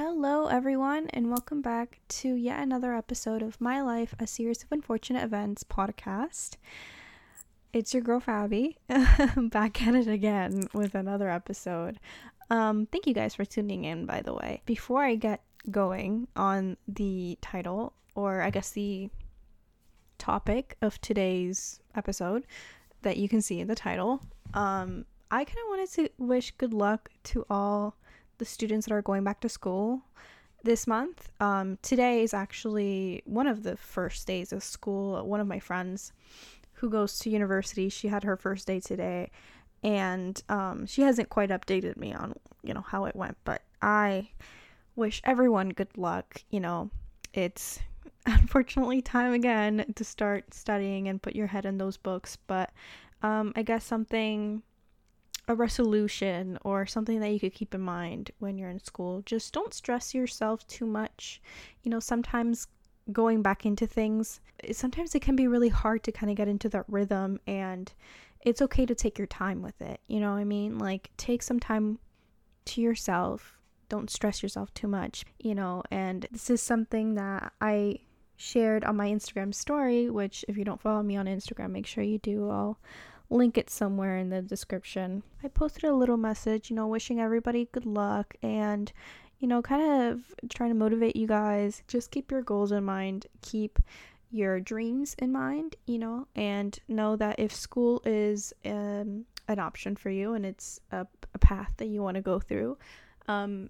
Hello, everyone, and welcome back to yet another episode of My Life, a series of unfortunate events podcast. It's your girl Fabi, back at it again with another episode. Um, thank you guys for tuning in, by the way. Before I get going on the title, or I guess the topic of today's episode that you can see in the title, um, I kind of wanted to wish good luck to all the students that are going back to school this month. Um, today is actually one of the first days of school. One of my friends who goes to university, she had her first day today, and um, she hasn't quite updated me on you know how it went. But I wish everyone good luck. You know, it's unfortunately time again to start studying and put your head in those books, but um, I guess something a resolution or something that you could keep in mind when you're in school. Just don't stress yourself too much. You know, sometimes going back into things, sometimes it can be really hard to kind of get into that rhythm and it's okay to take your time with it. You know what I mean? Like take some time to yourself. Don't stress yourself too much, you know, and this is something that I shared on my Instagram story, which if you don't follow me on Instagram, make sure you do. I'll link it somewhere in the description. I posted a little message, you know, wishing everybody good luck and, you know, kind of trying to motivate you guys. Just keep your goals in mind, keep your dreams in mind, you know, and know that if school is um, an option for you and it's a, a path that you want to go through, um,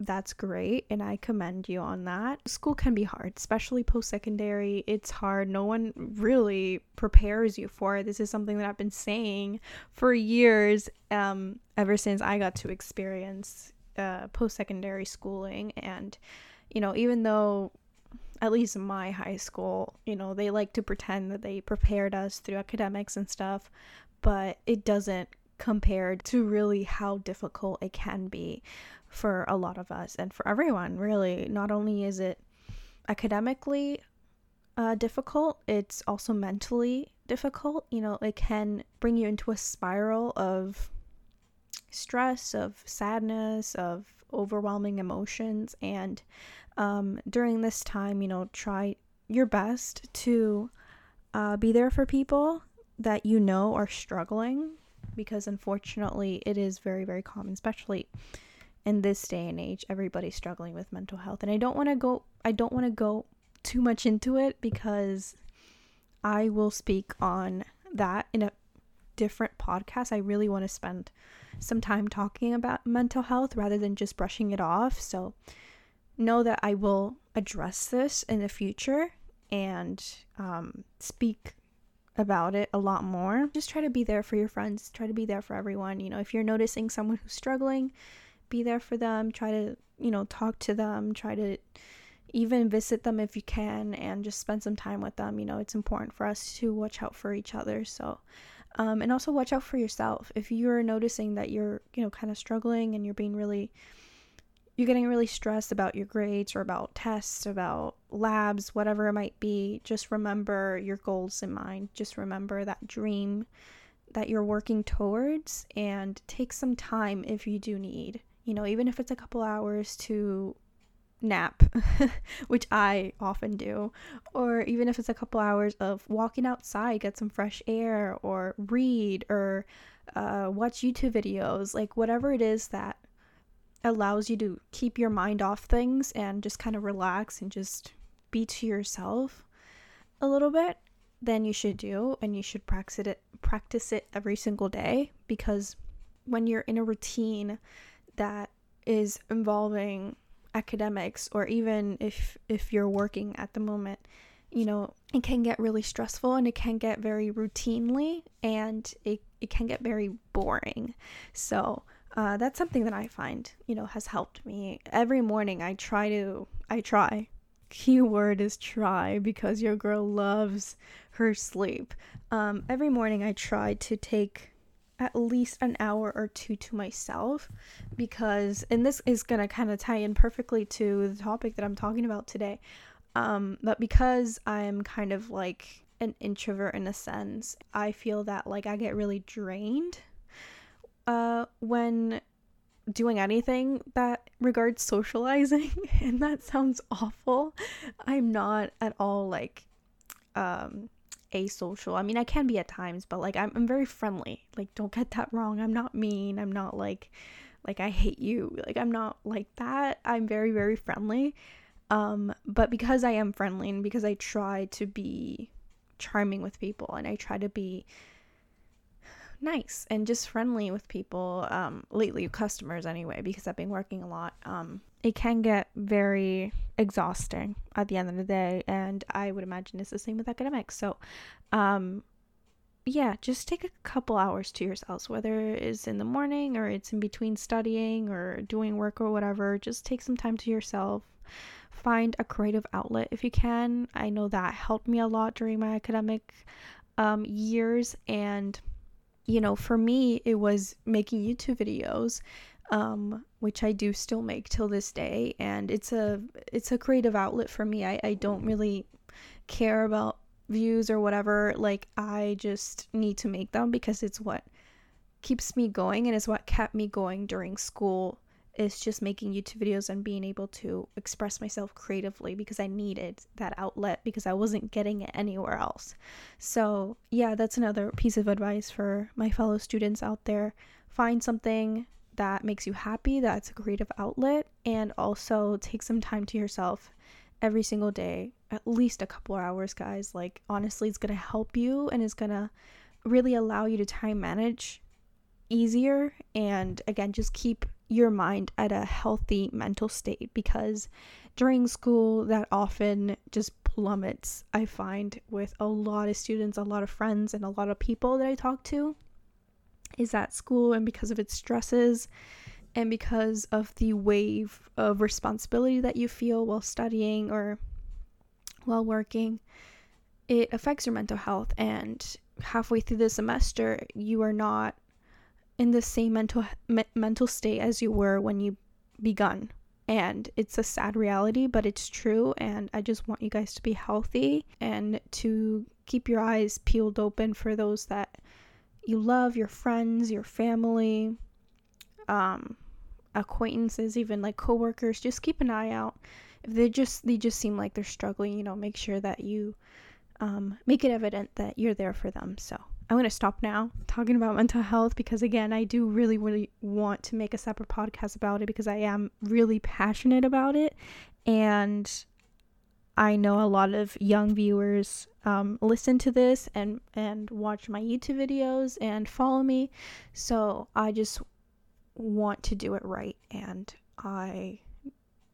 that's great and I commend you on that. School can be hard, especially post secondary. It's hard. No one really prepares you for it. This is something that I've been saying for years um ever since I got to experience uh post secondary schooling and you know, even though at least my high school, you know, they like to pretend that they prepared us through academics and stuff, but it doesn't compared to really how difficult it can be for a lot of us and for everyone, really. Not only is it academically uh, difficult, it's also mentally difficult. You know, it can bring you into a spiral of stress, of sadness, of overwhelming emotions. And um, during this time, you know, try your best to uh, be there for people that you know are struggling because unfortunately it is very, very common, especially in this day and age everybody's struggling with mental health. And i don't want to go i don't want to go too much into it because i will speak on that in a different podcast. I really want to spend some time talking about mental health rather than just brushing it off. So know that i will address this in the future and um, speak about it a lot more. Just try to be there for your friends try to be there for everyone. You know if you're noticing someone who's struggling be there for them, try to, you know, talk to them, try to even visit them if you can and just spend some time with them. You know, it's important for us to watch out for each other. So, um, and also watch out for yourself. If you're noticing that you're, you know, kind of struggling and you're being really, you're getting really stressed about your grades or about tests, about labs, whatever it might be, just remember your goals in mind. Just remember that dream that you're working towards and take some time if you do need you know, even if it's a couple hours to nap, which I often do, or even if it's a couple hours of walking outside, get some fresh air, or read, or uh, watch YouTube videos, like whatever it is that allows you to keep your mind off things and just kind of relax and just be to yourself a little bit, then you should do, and you should practice it practice it every single day because when you're in a routine that is involving academics or even if if you're working at the moment you know it can get really stressful and it can get very routinely and it, it can get very boring. So uh, that's something that i find you know has helped me. Every morning i try to i try. Keyword is try because your girl loves her sleep. Um, every morning i try to take at least an hour or two to myself because and this is going to kind of tie in perfectly to the topic that I'm talking about today. Um but because I'm kind of like an introvert in a sense, I feel that like I get really drained uh when doing anything that regards socializing and that sounds awful i'm not at all like um asocial. I mean i can be at times but like I'm, I'm very friendly. Like don't get that wrong. I'm not mean. I'm not like like i hate you. Like i'm not like that. I'm very very friendly. Um but because i am friendly and because i try to be charming with people and i try to be nice and just friendly with people um, lately customers anyway because i've been working a lot um, it can get very exhausting at the end of the day and i would imagine it's the same with academics. So um, yeah just take a couple hours to yourselves whether it's in the morning or it's in between studying or doing work or whatever just take some time to yourself. Find a creative outlet if you can. I know that helped me a lot during my academic um, years and you know, for me, it was making YouTube videos, um, which I do still make till this day, and it's a it's a creative outlet for me. I, I don't really care about views or whatever. Like I just need to make them because it's what keeps me going and is what kept me going during school is just making YouTube videos and being able to express myself creatively because I needed that outlet because I wasn't getting it anywhere else. So, yeah, that's another piece of advice for my fellow students out there. Find something that makes you happy, that's a creative outlet, and also take some time to yourself every single day, at least a couple hours, guys. Like, honestly, it's gonna help you and it's gonna really allow you to time manage easier and again just keep your mind at a healthy mental state because during school that often just plummets i find with a lot of students a lot of friends and a lot of people that i talk to is at school and because of its stresses and because of the wave of responsibility that you feel while studying or while working it affects your mental health. And halfway through the semester you are not in the same mental me- mental state as you were when you begun. And it's a sad reality but it's true. And i just want you guys to be healthy and to keep your eyes peeled open for those that you love your friends your family um acquaintances even like coworkers just keep an eye out if they just they just seem like they're struggling you know make sure that you um, make it evident that you're there for them so I'm to stop now talking about mental health because, again, I do really, really want to make a separate podcast about it because I am really passionate about it. And I know a lot of young viewers um, listen to this and, and watch my YouTube videos and follow me. So I just want to do it right. And I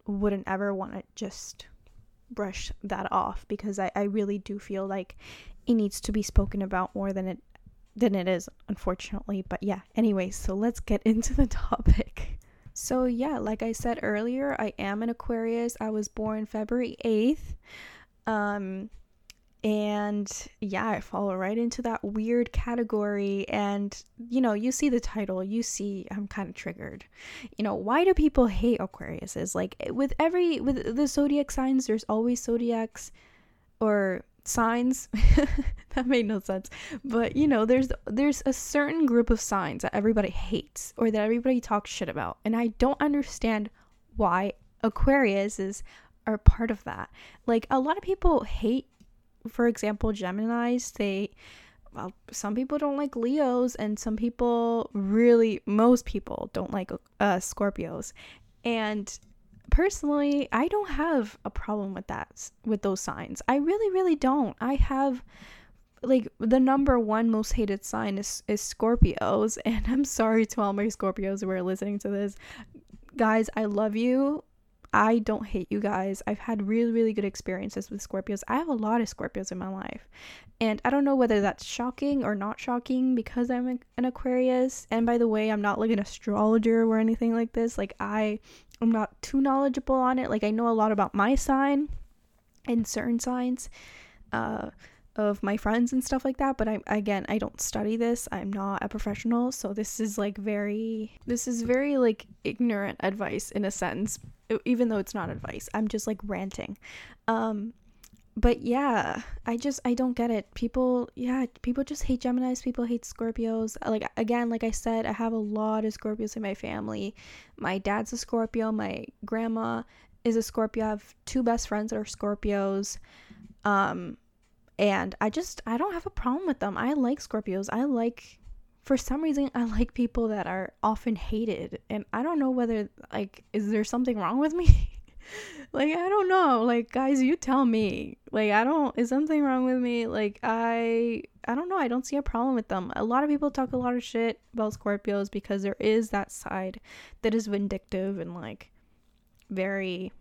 wouldn't ever want to just brush that off because I, I really do feel like it needs to be spoken about more than it than it is unfortunately but yeah anyway so let's get into the topic so yeah like i said earlier i am an aquarius i was born february 8th um and yeah i fall right into that weird category. And you know you see the title you see i'm kind of triggered. You know why do people hate aquariuses? Like eh, with every with the zodiac signs there's always zodiacs or signs. That made no sense. But you know there's there's a certain group of signs that everybody hates or that everybody talks shit about. And i don't understand why aquarius is are part of that. Like a lot of people hate for example gemini's they well some people don't like leos and some people really most people don't like uh scorpios and personally, I don't have a problem with that with those signs. I really really don't. I have like the number one most hated sign is is Scorpios and I'm sorry to all my Scorpios who are listening to this. Guys, I love you. I don't hate you guys. I've had really, really good experiences with Scorpios. I have a lot of Scorpios in my life. And I don't know whether that's shocking or not shocking because I'm an Aquarius. And by the way, I'm not like an astrologer or anything like this. Like, I am not too knowledgeable on it. Like, I know a lot about my sign and certain signs. Uh, of my friends and stuff like that but i again i don't study this i'm not a professional so this is like very this is very like ignorant advice in a sense even though it's not advice i'm just like ranting um but yeah, I just I don't get it. People, yeah, people just hate Geminis. People hate Scorpios. Like again, like I said, I have a lot of Scorpios in my family. My dad's a Scorpio. My grandma is a Scorpio. I have two best friends that are Scorpios. Um, and I just I don't have a problem with them. I like Scorpios. I like for some reason I like people that are often hated and I don't know whether like is there something wrong with me? like I don't know. Like guys, you tell me. Like I don't is something wrong with me? Like I I don't know. I don't see a problem with them. A lot of people talk a lot of shit about Scorpios because there is that side that is vindictive and like very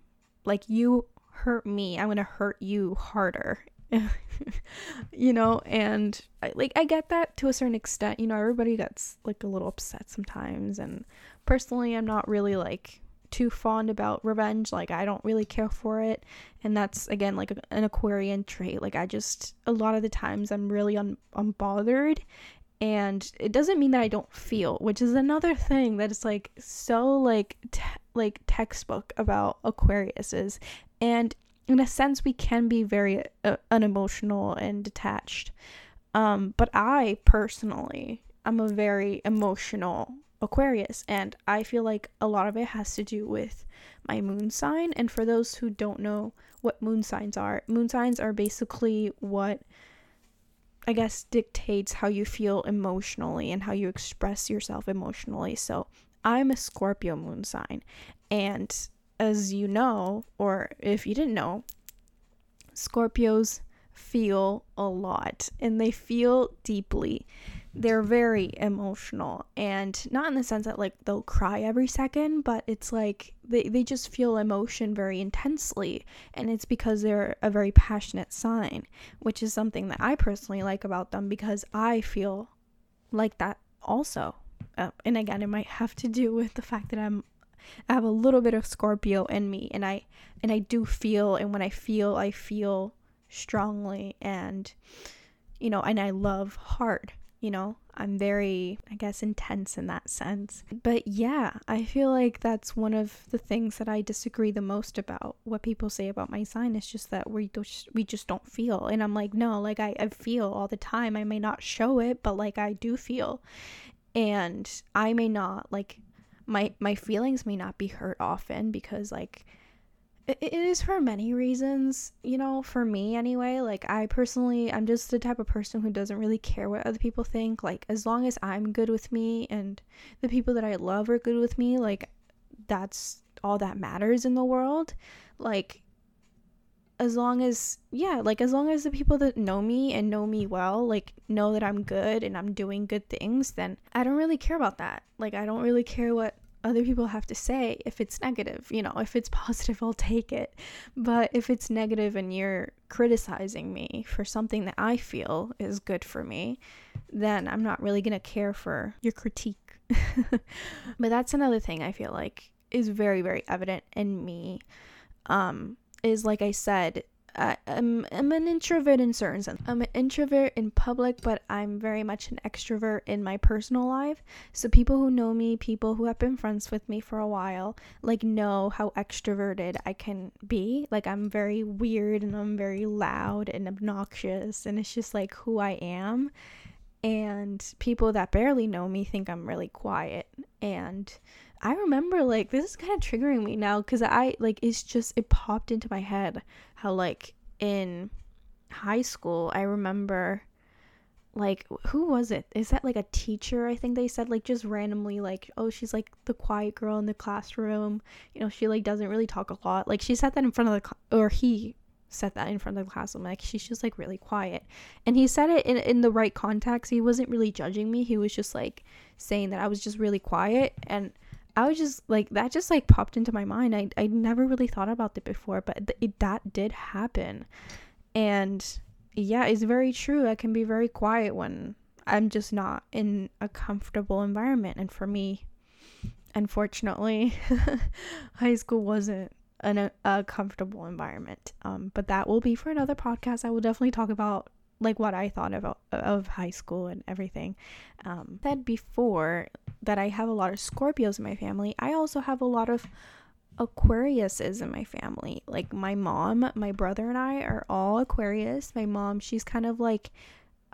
like you hurt me, I'm going to hurt you harder. you know, and I, like I get that to a certain extent. You know, everybody gets like a little upset sometimes and personally I'm not really like too fond about revenge. Like, I don't really care for it. And that's, again, like an Aquarian trait. Like, I just, a lot of the times, I'm really un- unbothered. And it doesn't mean that I don't feel, which is another thing that is like so like te- like textbook about Aquariuses. And in a sense, we can be very uh, unemotional and detached. Um, but I personally, I'm a very emotional Aquarius, and I feel like a lot of it has to do with my moon sign. And for those who don't know what moon signs are, moon signs are basically what I guess dictates how you feel emotionally and how you express yourself emotionally. So I'm a Scorpio moon sign, and as you know, or if you didn't know, Scorpios feel a lot and they feel deeply. They're very emotional and not in the sense that like they'll cry every second but it's like they, they just feel emotion very intensely and it's because they're a very passionate sign which is something that i personally like about them because i feel like that also. Uh, and again it might have to do with the fact that i'm i have a little bit of scorpio in me and i and i do feel and when i feel i feel strongly and you know and i love hard you know? I'm very i guess intense in that sense. But yeah i feel like that's one of the things that i disagree the most about what people say about my sign is just that we just we just don't feel. And i'm like no like I, I feel all the time. I may not show it but like i do feel. And i may not like my my feelings may not be hurt often because like it is for many reasons, you know, for me anyway. Like, I personally, I'm just the type of person who doesn't really care what other people think. Like, as long as I'm good with me and the people that I love are good with me, like, that's all that matters in the world. Like, as long as, yeah, like, as long as the people that know me and know me well, like, know that I'm good and I'm doing good things, then I don't really care about that. Like, I don't really care what other people have to say if it's negative. You know, if it's positive, I'll take it. But if it's negative and you're criticizing me for something that I feel is good for me, then I'm not really going to care for your critique. but that's another thing I feel like is very, very evident in me. Um, is like I said, I, am I'm, I'm an introvert in certain sense. I'm an introvert in public, but I'm very much an extrovert in my personal life. So people who know me, people who have been friends with me for a while, like know how extroverted I can be. Like I'm very weird and I'm very loud and obnoxious and it's just like who I am. And people that barely know me think I'm really quiet and I remember like this is kind of triggering me now because I like it's just it popped into my head how like in high school I remember like who was it? Is that like a teacher i think they said like just randomly like oh she's like the quiet girl in the classroom. You know she like doesn't really talk a lot. Like she said that in front of the cl- or he said that in front of the classroom. Like she's just like really quiet. And he said it in, in the right context. He wasn't really judging me. He was just like saying that i was just really quiet. And I was just like that just like popped into my mind. I I never really thought about it before, but th- it, that did happen. And yeah, it's very true. I can be very quiet when I'm just not in a comfortable environment and for me unfortunately high school wasn't an, a, comfortable environment. Um but that will be for another podcast. I will definitely talk about like what I thought about of high school and everything. Um, said before that I have a lot of Scorpios in my family. I also have a lot of Aquariuses in my family. Like my mom, my brother, and I are all Aquarius. My mom, she's kind of like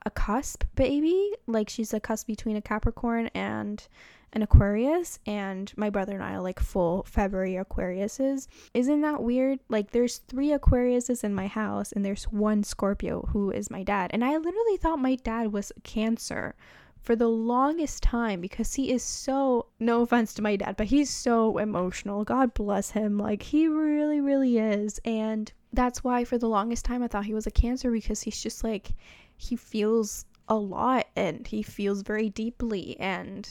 a cusp baby. Like she's a cusp between a Capricorn and an Aquarius, and my brother and I are like full February Aquariuses. Isn't that weird? Like there's three Aquariuses in my house, and there's one Scorpio who is my dad. And I literally thought my dad was Cancer for the longest time because he is so no offense to my dad but he's so emotional. God bless him. Like he really really is. And that's why for the longest time i thought he was a cancer because he's just like he feels a lot and he feels very deeply. And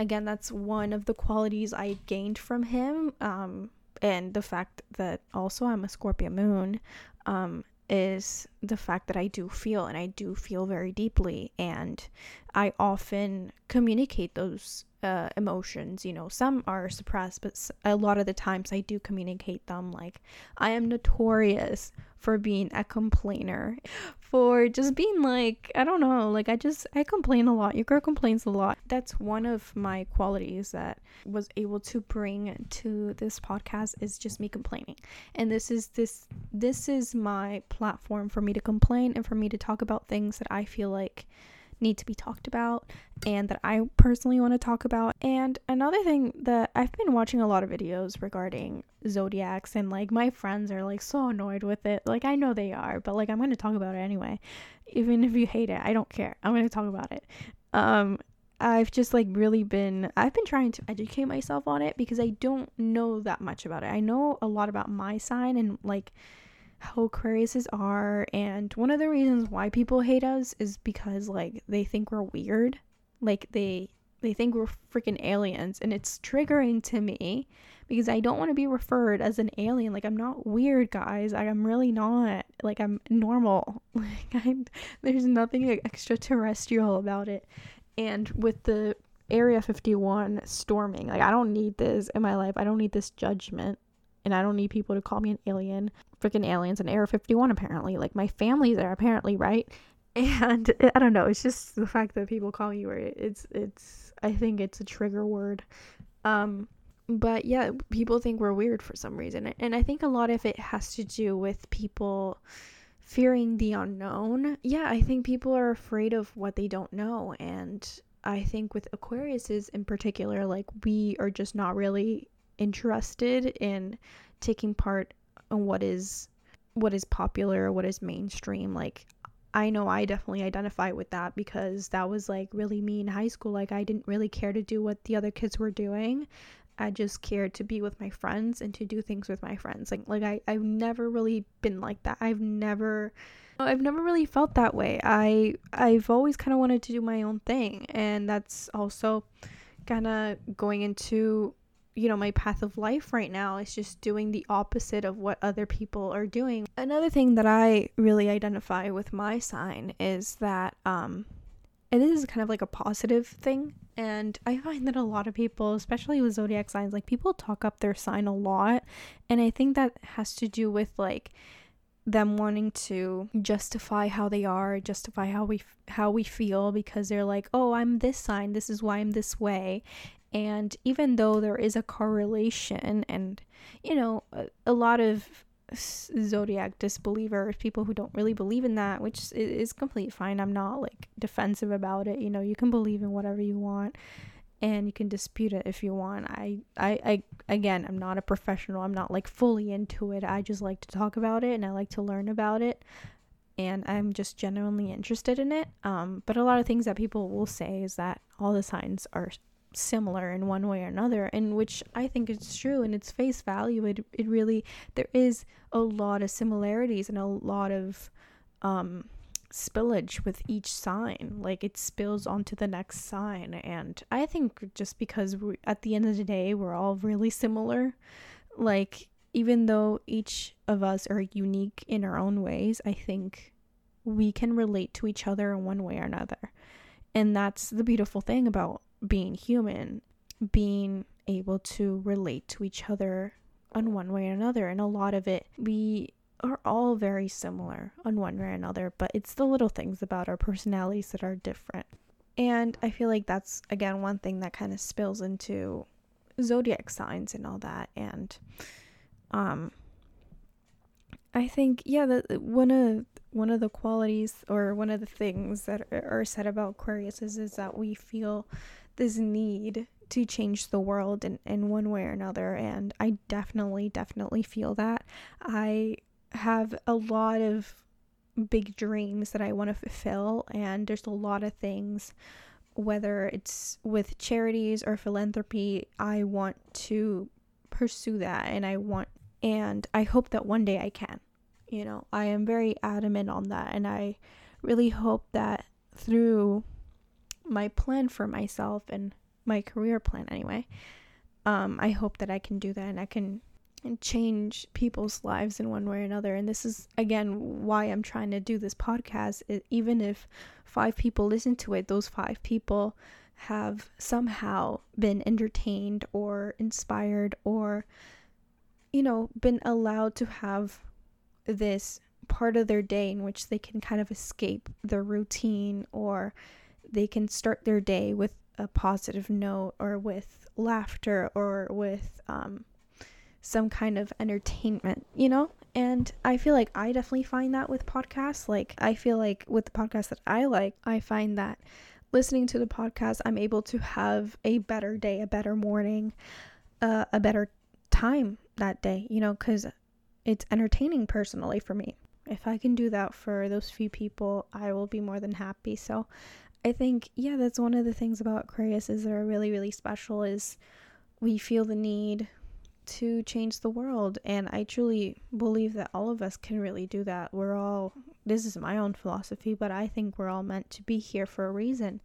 again that's one of the qualities i gained from him um and the fact that also i'm a scorpio moon um is the fact that I do feel and I do feel very deeply and I often communicate those uh, emotions you know some are suppressed but a lot of the times I do communicate them like I am notorious for being a complainer, for just being like, I don't know, like I just, I complain a lot. Your girl complains a lot. That's one of my qualities that was able to bring to this podcast is just me complaining. And this is this, this is my platform for me to complain and for me to talk about things that I feel like need to be talked about and that I personally want to talk about. And another thing that I've been watching a lot of videos regarding zodiacs and like my friends are like so annoyed with it. Like I know they are, but like I'm going to talk about it anyway. Even if you hate it, I don't care. I'm going to talk about it. Um I've just like really been I've been trying to educate myself on it because I don't know that much about it. I know a lot about my sign and like how Aquariuses are, and one of the reasons why people hate us is because like they think we're weird, like they they think we're freaking aliens, and it's triggering to me because I don't want to be referred as an alien. Like I'm not weird, guys. Like, I'm really not. Like I'm normal. Like I'm, there's nothing extraterrestrial about it. And with the Area 51 storming, like I don't need this in my life. I don't need this judgment and I don't need people to call me an alien. Freaking aliens and Area 51, apparently. Like, my family's there, apparently, right? And I don't know, it's just the fact that people call you it's, it's, I think it's a trigger word. Um, but yeah, people think we're weird for some reason. And I think a lot of it has to do with people fearing the unknown. Yeah, I think people are afraid of what they don't know. And I think with Aquariuses in particular, like, we are just not really interested in taking part in what is what is popular, what is mainstream. Like I know I definitely identify with that because that was like really me in high school. Like I didn't really care to do what the other kids were doing. I just cared to be with my friends and to do things with my friends. Like like I I've never really been like that. I've never I've never really felt that way. I I've always kind of wanted to do my own thing and that's also kind of going into you know, my path of life right now is just doing the opposite of what other people are doing. Another thing that I really identify with my sign is that, um, and this is kind of like a positive thing. And I find that a lot of people, especially with zodiac signs, like people talk up their sign a lot. And I think that has to do with like, them wanting to justify how they are, justify how we how we feel because they're like, "Oh, I'm this sign. This is why I'm this way." And even though there is a correlation, and you know, a, a lot of zodiac disbelievers, people who don't really believe in that, which is completely fine. I'm not like defensive about it. You know, you can believe in whatever you want and you can dispute it if you want. I, I, I, again, I'm not a professional. I'm not like fully into it. I just like to talk about it and I like to learn about it. And I'm just genuinely interested in it. Um, but a lot of things that people will say is that all the signs are similar in one way or another and which i think is true and its face value. It, it really there is a lot of similarities and a lot of um spillage with each sign. Like it spills onto the next sign and i think just because we, at the end of the day we're all really similar like even though each of us are unique in our own ways i think we can relate to each other in one way or another. And that's the beautiful thing about being human, being able to relate to each other on one way or another. And a lot of it, we are all very similar on one way or another, but it's the little things about our personalities that are different. And I feel like that's, again, one thing that kind of spills into zodiac signs and all that and um I think yeah that one of one of the qualities or one of the things that are said about Aquarius is, is that we feel this need to change the world in, in one way or another and I definitely definitely feel that. I have a lot of big dreams that I want to fulfill and there's a lot of things whether it's with charities or philanthropy, I want to pursue that and I want and I hope that one day I can. You know, I am very adamant on that and I really hope that through my plan for myself and my career plan anyway, um, I hope that I can do that and I can change people's lives in one way or another. And this is again why I'm trying to do this podcast. It, even if five people listen to it, those five people have somehow been entertained or inspired or you know been allowed to have this part of their day in which they can kind of escape their routine or they can start their day with a positive note or with laughter or with um, some kind of entertainment, you know? And I feel like I definitely find that with podcasts. Like, I feel like with the podcast that I like, I find that listening to the podcast, I'm able to have a better day, a better morning, uh, a better time that day, you know, because it's entertaining personally for me. If I can do that for those few people, I will be more than happy. So I think, yeah, that's one of the things about Aquariuses that are really, really special is we feel the need to change the world. And I truly believe that all of us can really do that. We're all, this is my own philosophy, but I think we're all meant to be here for a reason.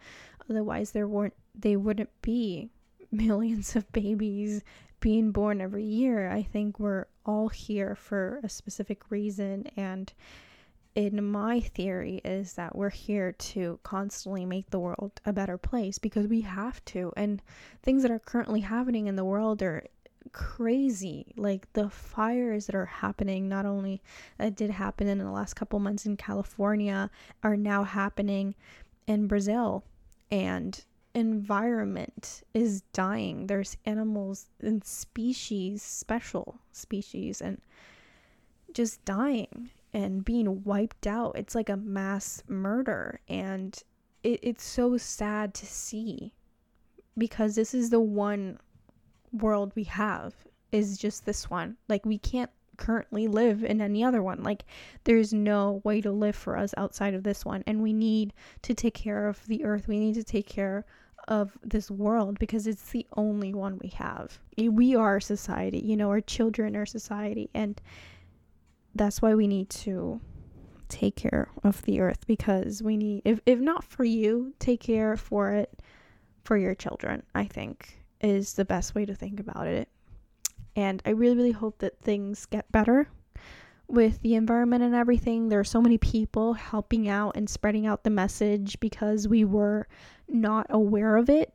Otherwise, there weren't, they wouldn't be millions of babies being born every year. I think we're all here for a specific reason. And in my theory is that we're here to constantly make the world a better place because we have to and things that are currently happening in the world are crazy. Like the fires that are happening, not only that did happen in the last couple months in California, are now happening in Brazil. And environment is dying. There's animals and species, special species, and just dying and being wiped out. It's like a mass murder. And it, it's so sad to see because this is the one world we have is just this one. Like we can't currently live in any other one. Like there's no way to live for us outside of this one and we need to take care of the earth. We need to take care of this world because it's the only one we have. We are society, you know, our children are society and that's why we need to take care of the earth because we need if if not for you, take care for it for your children, I think is the best way to think about it. And I really, really hope that things get better with the environment and everything. There are so many people helping out and spreading out the message because we were not aware of it.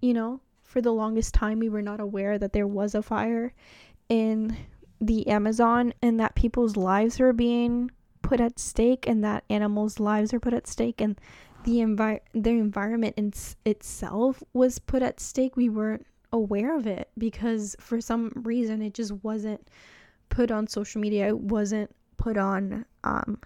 You know, for the longest time, we were not aware that there was a fire in the Amazon and that people's lives are being put at stake and that animals' lives are put at stake and the envi- the environment in itself was put at stake, we weren't aware of it because for some reason it just wasn't put on social media. It wasn't put on um,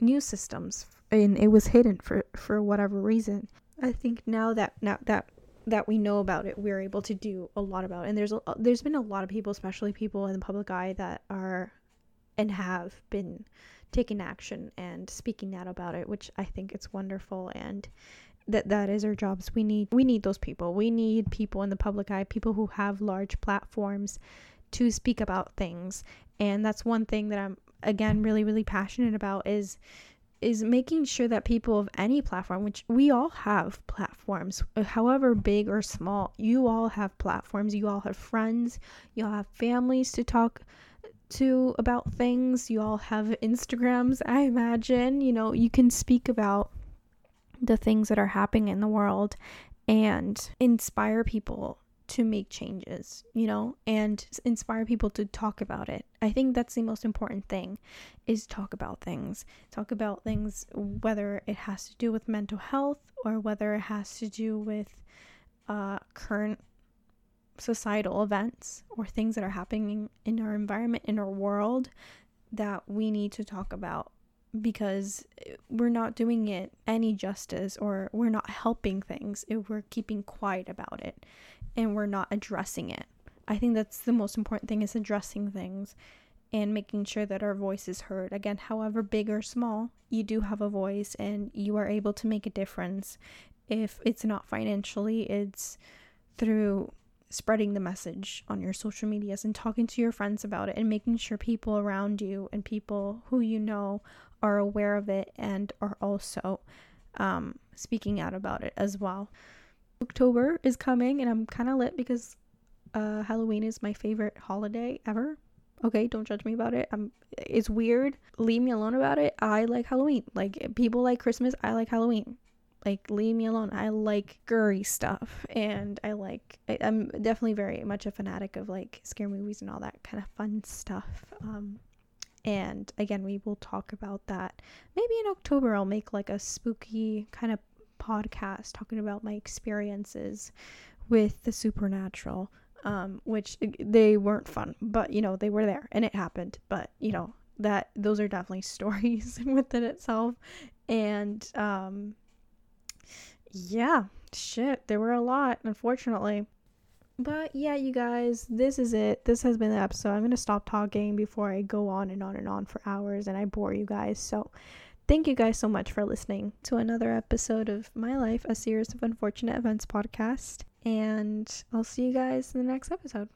news systems, and it was hidden for for whatever reason. I think now that now that that we know about it, we're able to do a lot about it. And there's a, there's been a lot of people, especially people in the public eye, that are and have been taking action and speaking out about it, which I think it's wonderful and that that is our jobs. We need we need those people. We need people in the public eye, people who have large platforms to speak about things. And that's one thing that I'm again really really passionate about is is making sure that people of any platform, which we all have platforms, uh, however big or small, you all have platforms, you all have friends, you all have families to talk to about things. You all have Instagrams, I imagine. You know, you can speak about the things that are happening in the world and inspire people to make changes, you know, and inspire people to talk about it. I think that's the most important thing is talk about things. Talk about things whether it has to do with mental health or whether it has to do with uh, current societal events or things that are happening in our environment, in our world that we need to talk about because eh, we're not doing it any justice or we're not helping things if we're keeping quiet about it and we're not addressing it. I think that's the most important thing is addressing things and making sure that our voice is heard. Again, however big or small, you do have a voice and you are able to make a difference. If it's not financially, it's through spreading the message on your social medias and talking to your friends about it and making sure people around you and people who you know are aware of it and are also um, speaking out about it as well. October is coming and I'm kind of lit because uh, Halloween is my favorite holiday ever. Okay, don't judge me about it. I'm it's weird. Leave me alone about it. I like Halloween. Like people like Christmas, I like Halloween. Like leave me alone. I like gory stuff and I like I, am definitely very much a fanatic of like scare movies and all that kind of fun stuff. Um and again, we will talk about that. Maybe in October I'll make like a spooky kind of podcast talking about my experiences with the supernatural um, which they weren't fun, but you know they were there and it happened. But you know that those are definitely stories within itself, and um, yeah, shit, there were a lot, unfortunately. But yeah, you guys, this is it. This has been the episode. I'm gonna stop talking before I go on and on and on for hours and I bore you guys. So. Thank you guys so much for listening to another episode of My Life, a series of unfortunate events podcast. And I'll see you guys in the next episode.